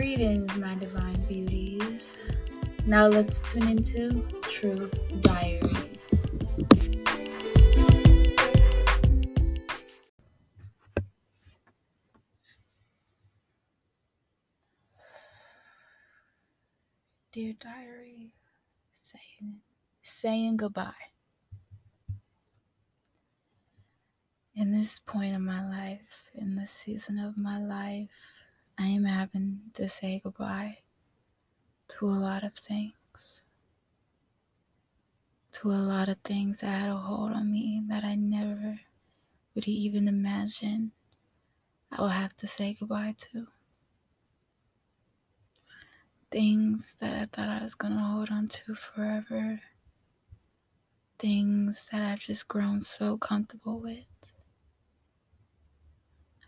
Greetings, my divine beauties. Now let's tune into True Diaries. Dear diary, saying saying goodbye. In this point of my life, in this season of my life, I am having to say goodbye to a lot of things. To a lot of things that had a hold on me that I never would even imagine I will have to say goodbye to. Things that I thought I was going to hold on to forever. Things that I've just grown so comfortable with.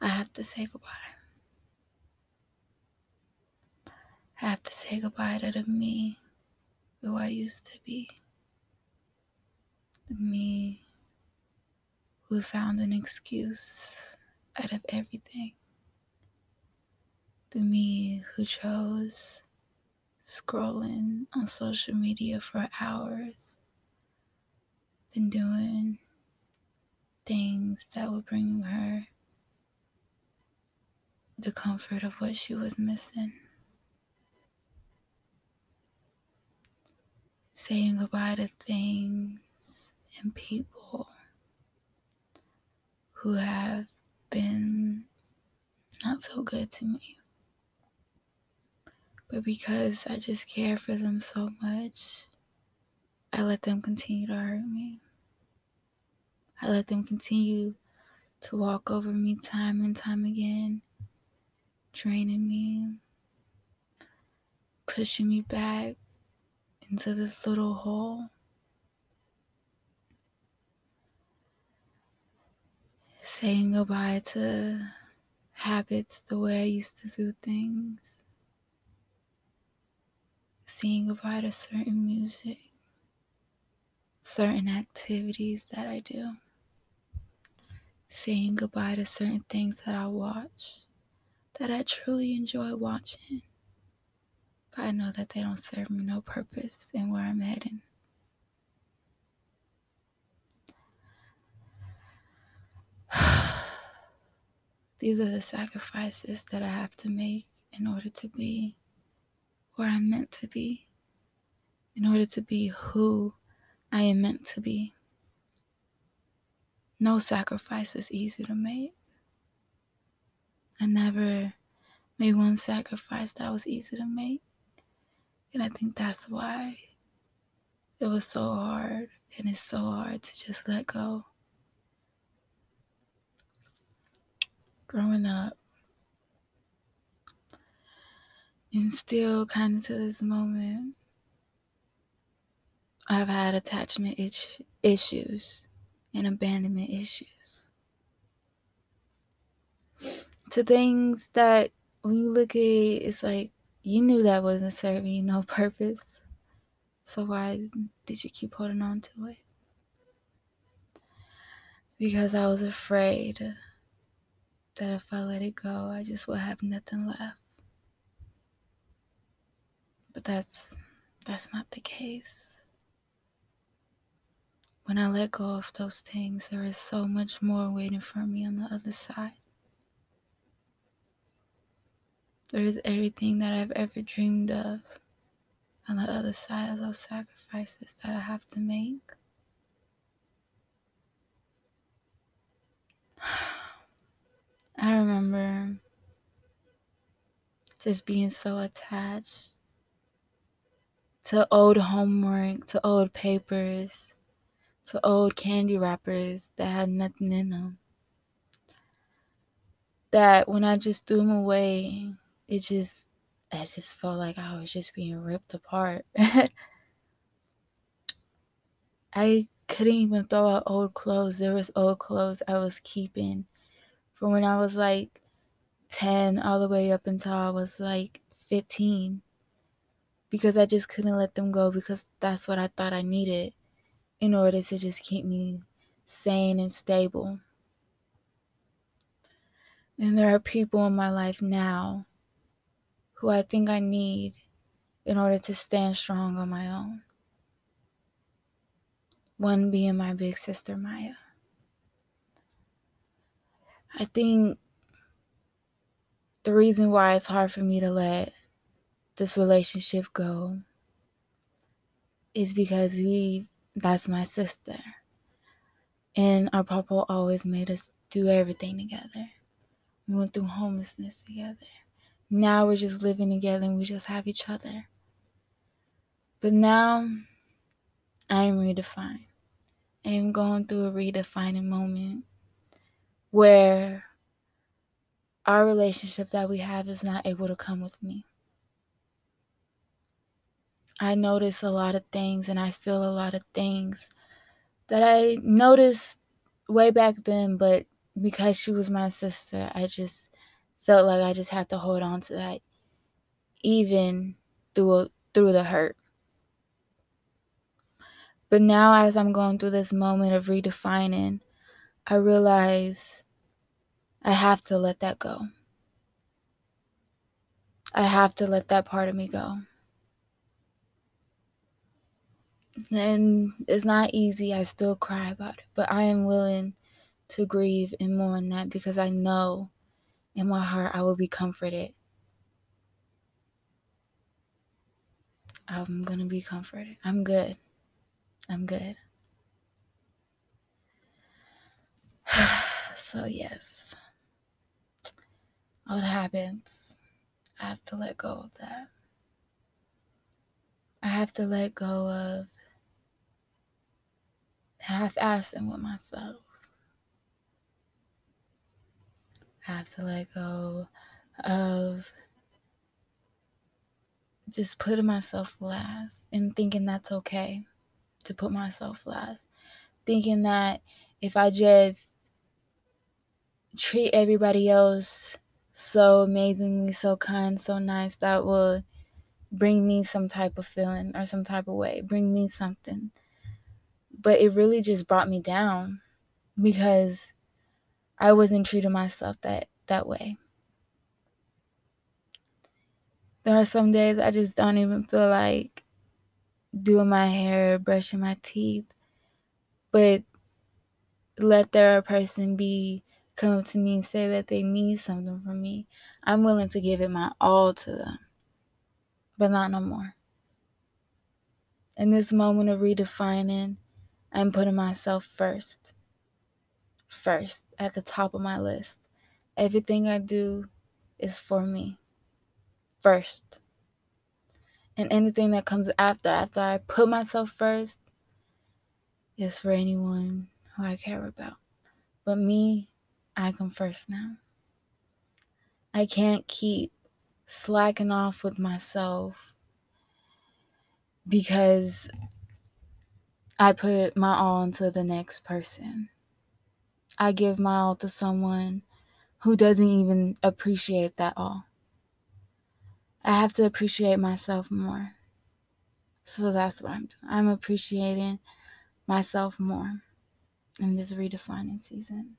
I have to say goodbye. I have to say goodbye to the me who I used to be. The me who found an excuse out of everything. The me who chose scrolling on social media for hours than doing things that would bring her the comfort of what she was missing. Saying goodbye to things and people who have been not so good to me. But because I just care for them so much, I let them continue to hurt me. I let them continue to walk over me time and time again, draining me, pushing me back into this little hole. Saying goodbye to habits the way I used to do things. Saying goodbye to certain music, certain activities that I do, saying goodbye to certain things that I watch that I truly enjoy watching, but I know that they don't serve me no purpose in where I'm heading. These are the sacrifices that I have to make in order to be where I'm meant to be, in order to be who I am meant to be. No sacrifice is easy to make. I never made one sacrifice that was easy to make. And I think that's why it was so hard and it's so hard to just let go. Growing up, And still, kind of to this moment, I've had attachment itch- issues and abandonment issues. To things that, when you look at it, it's like you knew that wasn't serving no purpose. So why did you keep holding on to it? Because I was afraid that if I let it go, I just would have nothing left. But that's that's not the case. When I let go of those things, there is so much more waiting for me on the other side. There is everything that I've ever dreamed of on the other side of those sacrifices that I have to make. I remember just being so attached to old homework, to old papers, to old candy wrappers that had nothing in them. That when I just threw them away, it just, I just felt like I was just being ripped apart. I couldn't even throw out old clothes. There was old clothes I was keeping from when I was like 10 all the way up until I was like 15 because I just couldn't let them go because that's what I thought I needed in order to just keep me sane and stable. And there are people in my life now who I think I need in order to stand strong on my own. One being my big sister, Maya. I think the reason why it's hard for me to let this relationship go is because we, that's my sister. And our papa always made us do everything together. We went through homelessness together. Now we're just living together and we just have each other. But now I am redefined. I am going through a redefining moment where our relationship that we have is not able to come with me. I notice a lot of things and I feel a lot of things that I noticed way back then, but because she was my sister, I just felt like I just had to hold on to that even through through the hurt. But now as I'm going through this moment of redefining, I realize I have to let that go. I have to let that part of me go. And it's not easy. I still cry about it. But I am willing to grieve and mourn that because I know in my heart I will be comforted. I'm going to be comforted. I'm good. I'm good. so, yes. What happens? I have to let go of that. I have to let go of half assing with myself. Have to let go of just putting myself last and thinking that's okay to put myself last. Thinking that if I just treat everybody else so amazingly, so kind, so nice, that will bring me some type of feeling or some type of way, bring me something. But it really just brought me down because I wasn't treating myself that that way. There are some days I just don't even feel like doing my hair, brushing my teeth, but let their person be come up to me and say that they need something from me. I'm willing to give it my all to them, but not no more. In this moment of redefining, I'm putting myself first. First, at the top of my list. Everything I do is for me. First. And anything that comes after, after I put myself first, is for anyone who I care about. But me, I come first now. I can't keep slacking off with myself because I put my all into the next person. I give my all to someone who doesn't even appreciate that all. I have to appreciate myself more. So that's what I'm doing. I'm appreciating myself more in this redefining season.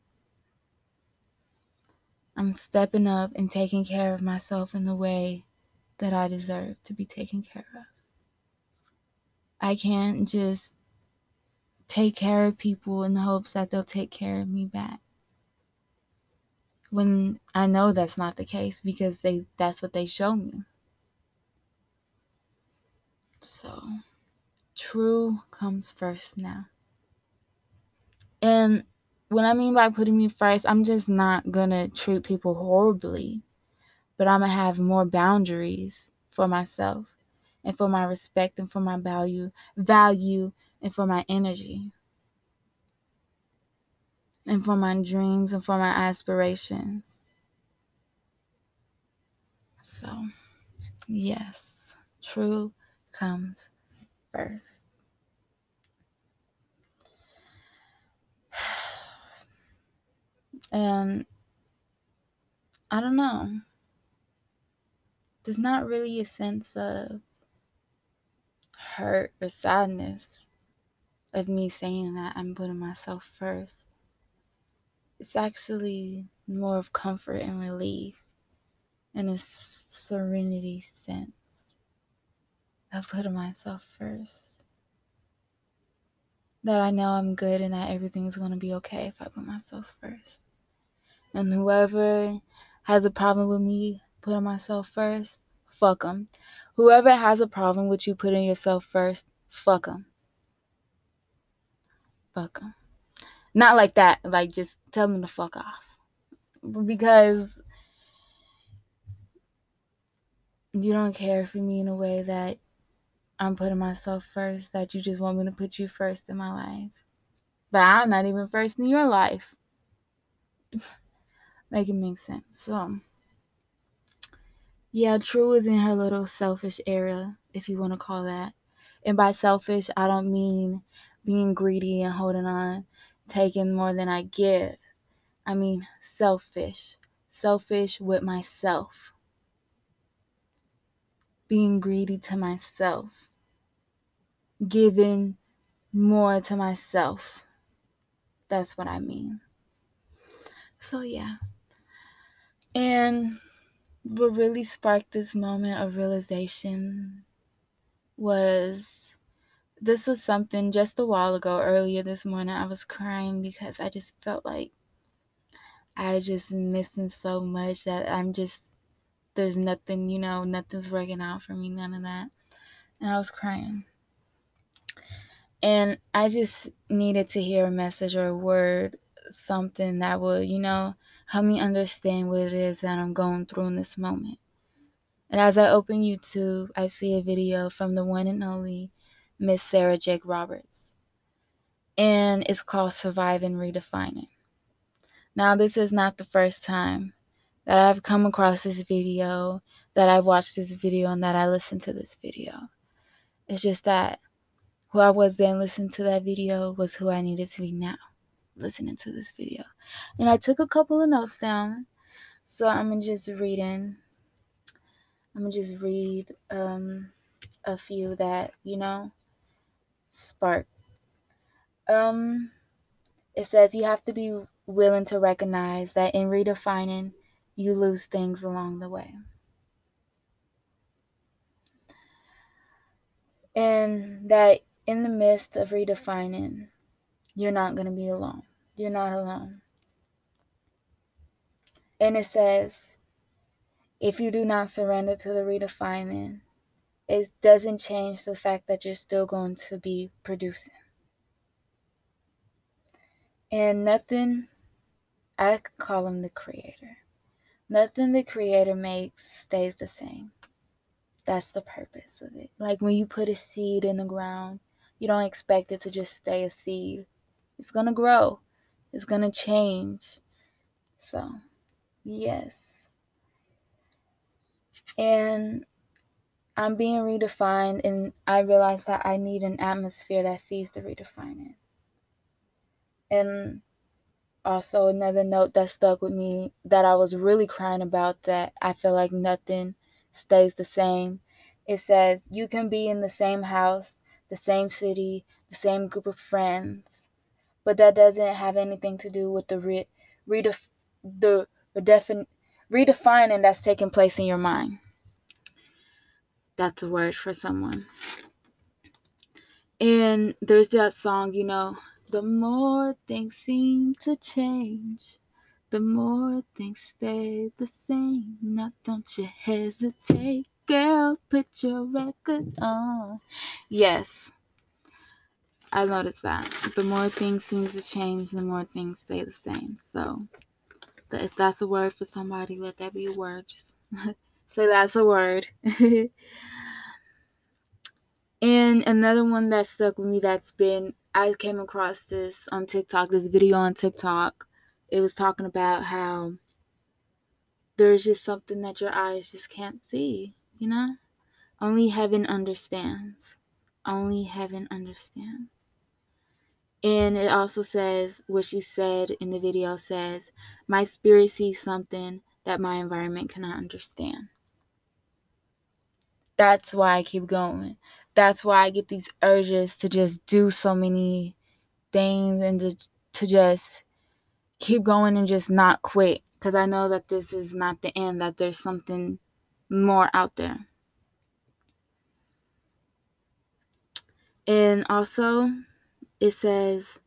I'm stepping up and taking care of myself in the way that I deserve to be taken care of. I can't just take care of people in hopes that they'll take care of me back. When I know that's not the case because they that's what they show me. So, true comes first now. And what I mean by putting me first, I'm just not gonna treat people horribly, but I'm gonna have more boundaries for myself and for my respect and for my value, value and for my energy and for my dreams and for my aspirations. So, yes, true comes first. And I don't know. There's not really a sense of hurt or sadness of me saying that I'm putting myself first. It's actually more of comfort and relief and a serenity sense of putting myself first. That I know I'm good and that everything's going to be okay if I put myself first. And whoever has a problem with me putting myself first, fuck them. Whoever has a problem with you putting yourself first, fuck them. Fuck them. Not like that. Like, just tell them to fuck off. Because you don't care for me in a way that I'm putting myself first, that you just want me to put you first in my life. But I'm not even first in your life. Make it make sense. So, yeah, True is in her little selfish era, if you want to call that. And by selfish, I don't mean being greedy and holding on, taking more than I give. I mean selfish. Selfish with myself. Being greedy to myself. Giving more to myself. That's what I mean. So, yeah. And what really sparked this moment of realization was this was something just a while ago, earlier this morning. I was crying because I just felt like I was just missing so much that I'm just, there's nothing, you know, nothing's working out for me, none of that. And I was crying. And I just needed to hear a message or a word, something that would, you know, help me understand what it is that I'm going through in this moment. And as I open YouTube, I see a video from the one and only Miss Sarah Jakes Roberts. And it's called Survive and Redefining. Now, this is not the first time that I've come across this video, that I've watched this video, and that I listened to this video. It's just that who I was then listening to that video was who I needed to be now, listening to this video. And I took a couple of notes down, so I'm to just reading. I'm gonna just read um, a few that you know spark. Um, it says you have to be willing to recognize that in redefining, you lose things along the way. And that in the midst of redefining, you're not going to be alone. You're not alone. And it says, if you do not surrender to the redefining, it doesn't change the fact that you're still going to be producing. And nothing, I call him the creator. Nothing the creator makes stays the same. That's the purpose of it. Like when you put a seed in the ground, you don't expect it to just stay a seed. It's going to grow, it's going to change. So, yes. And I'm being redefined, and I realize that I need an atmosphere that feeds the redefining. And also, another note that stuck with me that I was really crying about that I feel like nothing stays the same. It says, You can be in the same house, the same city, the same group of friends, but that doesn't have anything to do with the re- redef- the redefin- redefining that's taking place in your mind. That's a word for someone. And there's that song, you know, the more things seem to change, the more things stay the same. Now don't you hesitate, girl, put your records on. Yes. I noticed that. The more things seem to change, the more things stay the same. So if that's a word for somebody, let that be a word. Just say that's a word. and another one that stuck with me that's been I came across this on TikTok, this video on TikTok. It was talking about how there's just something that your eyes just can't see, you know? Only heaven understands. Only heaven understands. And it also says, what she said in the video says, My spirit sees something that my environment cannot understand. That's why I keep going. That's why I get these urges to just do so many things and to, to just keep going and just not quit. because I know that this is not the end, that there's something more out there. And also, it says,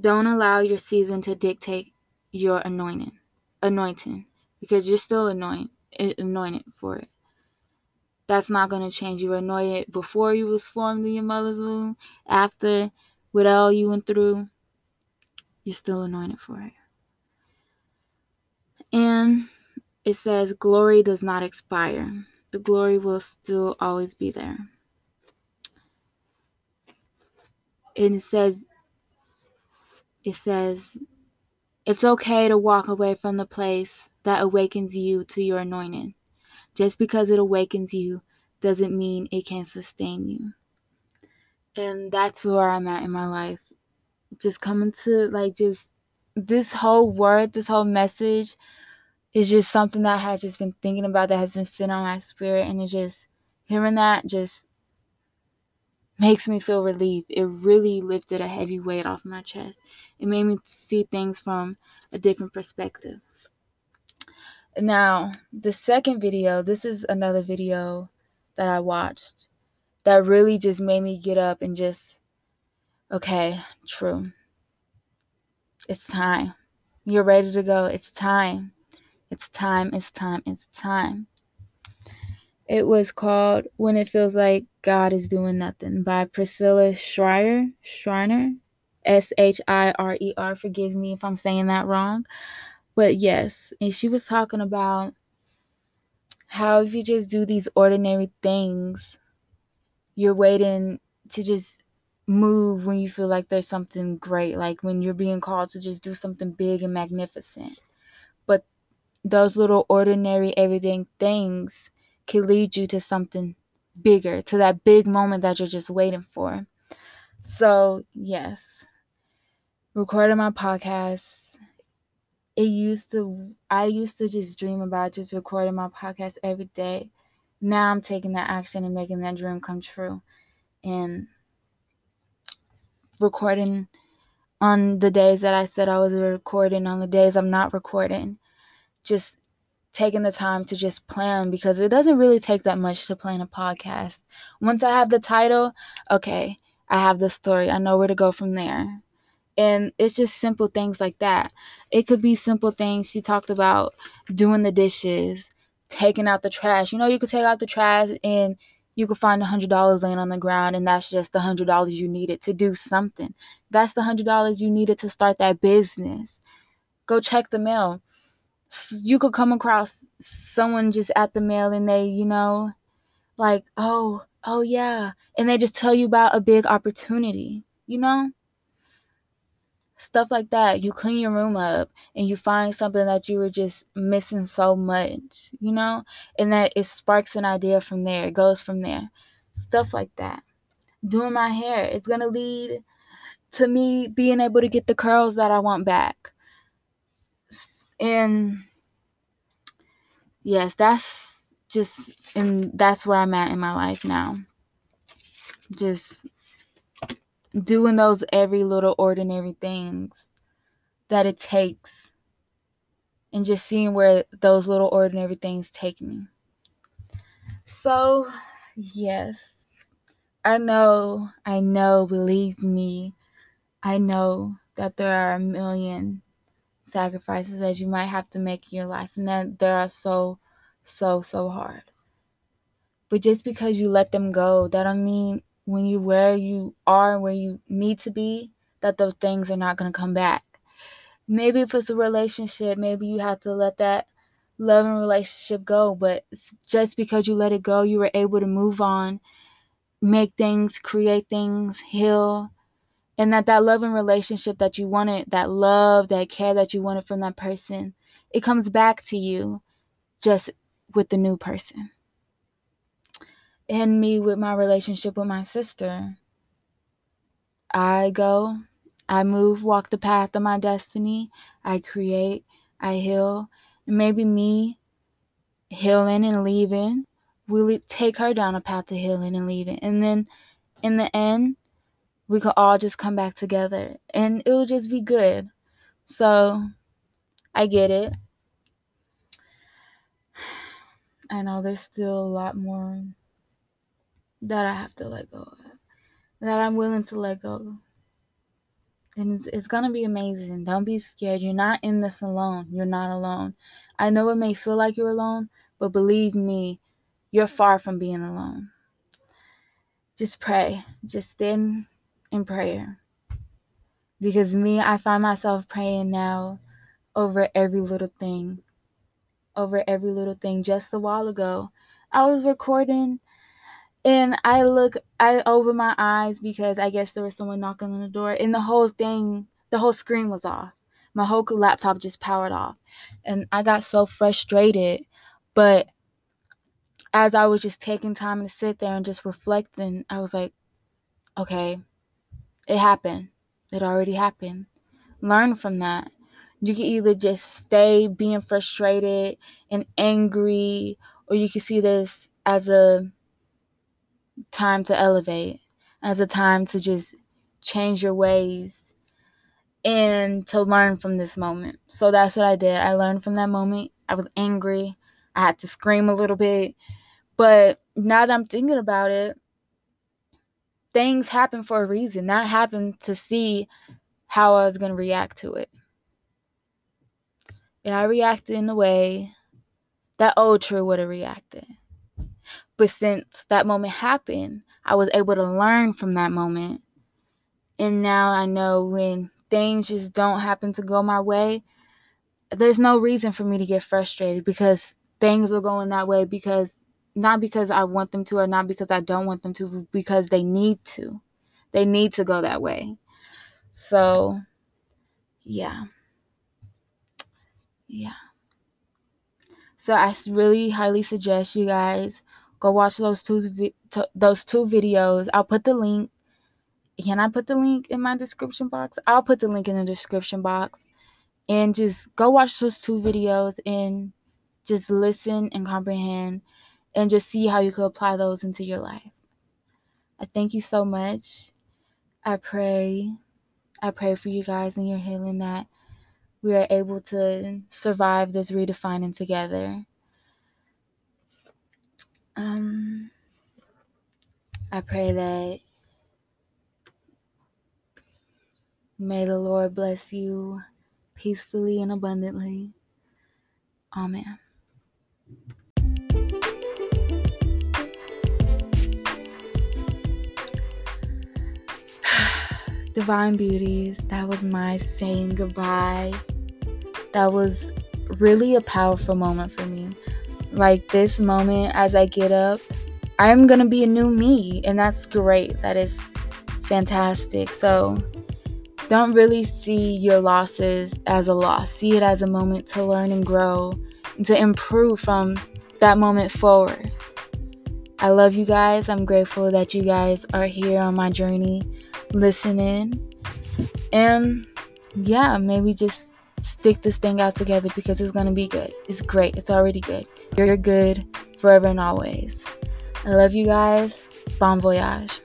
don't allow your season to dictate your anointing, anointing, because you're still anointed, anointed for it. That's not going to change. You were anointed before you was formed in your mother's womb, after, with all you went through, you're still anointed for it. And it says, glory does not expire. The glory will still always be there. And it says, it says, it's okay to walk away from the place that awakens you to your anointing. Just because it awakens you doesn't mean it can sustain you. And that's where I'm at in my life. Just coming to like just this whole word, this whole message is just something that I had just been thinking about that has been sitting on my spirit and it just hearing that just makes me feel relief. It really lifted a heavy weight off my chest. It made me see things from a different perspective. Now, the second video, this is another video that I watched that really just made me get up and just, okay, true. It's time. You're ready to go. It's time. It's time. It's time. It's time. It was called When It Feels Like God is Doing Nothing by Priscilla Shirer. Schreiner. S H I R E R. Forgive me if I'm saying that wrong. But yes, and she was talking about how if you just do these ordinary things, you're waiting to just move when you feel like there's something great, like when you're being called to just do something big and magnificent. But those little ordinary everyday things can lead you to something bigger, to that big moment that you're just waiting for. So, yes, recording my podcast it used to I used to just dream about just recording my podcast every day. Now I'm taking that action and making that dream come true. And recording on the days that I said I was recording, on the days I'm not recording. Just taking the time to just plan because it doesn't really take that much to plan a podcast. Once I have the title, okay, I have the story. I know where to go from there. And it's just simple things like that. It could be simple things. She talked about doing the dishes, taking out the trash. You know, you could take out the trash and you could find a hundred dollars laying on the ground, and that's just the hundred dollars you needed to do something. That's the hundred dollars you needed to start that business. Go check the mail. You could come across someone just at the mail and they, you know, like, oh, oh yeah. And they just tell you about a big opportunity, you know? Stuff like that. You clean your room up and you find something that you were just missing so much, you know, and that it sparks an idea from there. It goes from there. Stuff like that. Doing my hair, it's going to lead to me being able to get the curls that I want back. And yes, that's just and that's where I'm at in my life now. Just doing those every little ordinary things that it takes and just seeing where those little ordinary things take me. So, yes, I know, I know, believe me, I know that there are a million sacrifices that you might have to make in your life and that there are so, so, so hard. But just because you let them go, that don't mean when you where you are and where you need to be that those things are not going to come back. Maybe if it's a relationship maybe you have to let that loving relationship go but just because you let it go you were able to move on make things create things heal and that that loving relationship that you wanted that love that care that you wanted from that person it comes back to you just with the new person and me with my relationship with my sister. I go, I move, walk the path of my destiny. I create, I heal. And maybe me healing and leaving will take her down a path of healing and leaving. And then in the end, we could all just come back together and it will just be good. So I get it. I know there's still a lot more that I have to let go of, that I'm willing to let go. And it's, it's gonna be amazing. Don't be scared. You're not in this alone. You're not alone. I know it may feel like you're alone, but believe me, you're far from being alone. Just pray. Just stand in prayer. Because me, I find myself praying now over every little thing. Over every little thing. Just a while ago, I was recording and I look, I open my eyes because I guess there was someone knocking on the door, and the whole thing, the whole screen was off. My whole laptop just powered off. And I got so frustrated. But as I was just taking time to sit there and just reflecting, I was like, okay, it happened. It already happened. Learn from that. You can either just stay being frustrated and angry, or you can see this as a time to elevate, as a time to just change your ways and to learn from this moment. So that's what I did. I learned from that moment. I was angry. I had to scream a little bit. But now that I'm thinking about it, things happen for a reason. That happened to see how I was going to react to it. And I reacted in a way that old True would have reacted. But since that moment happened, I was able to learn from that moment. And now I know when things just don't happen to go my way, there's no reason for me to get frustrated because things are going that way because not because I want them to or not because I don't want them to, because they need to. They need to go that way. So, yeah. Yeah. So I really highly suggest you guys go watch those two those two videos. I'll put the link. Can I put the link in my description box? I'll put the link in the description box. And just go watch those two videos and just listen and comprehend and just see how you could apply those into your life. I thank you so much. I pray, I pray for you guys and your healing that we are able to survive this redefining together. Um, I pray that may the Lord bless you peacefully and abundantly. Amen. Divine Beauties, that was my saying goodbye. That was really a powerful moment for me. Like this moment, as I get up, I'm gonna be a new me, and that's great. That is fantastic. So, don't really see your losses as a loss. See it as a moment to learn and grow and to improve from that moment forward. I love you guys. I'm grateful that you guys are here on my journey listening. And yeah, maybe just stick this thing out together because it's going to be good. It's great. It's already good. You're good forever and always. I love you guys. Bon voyage.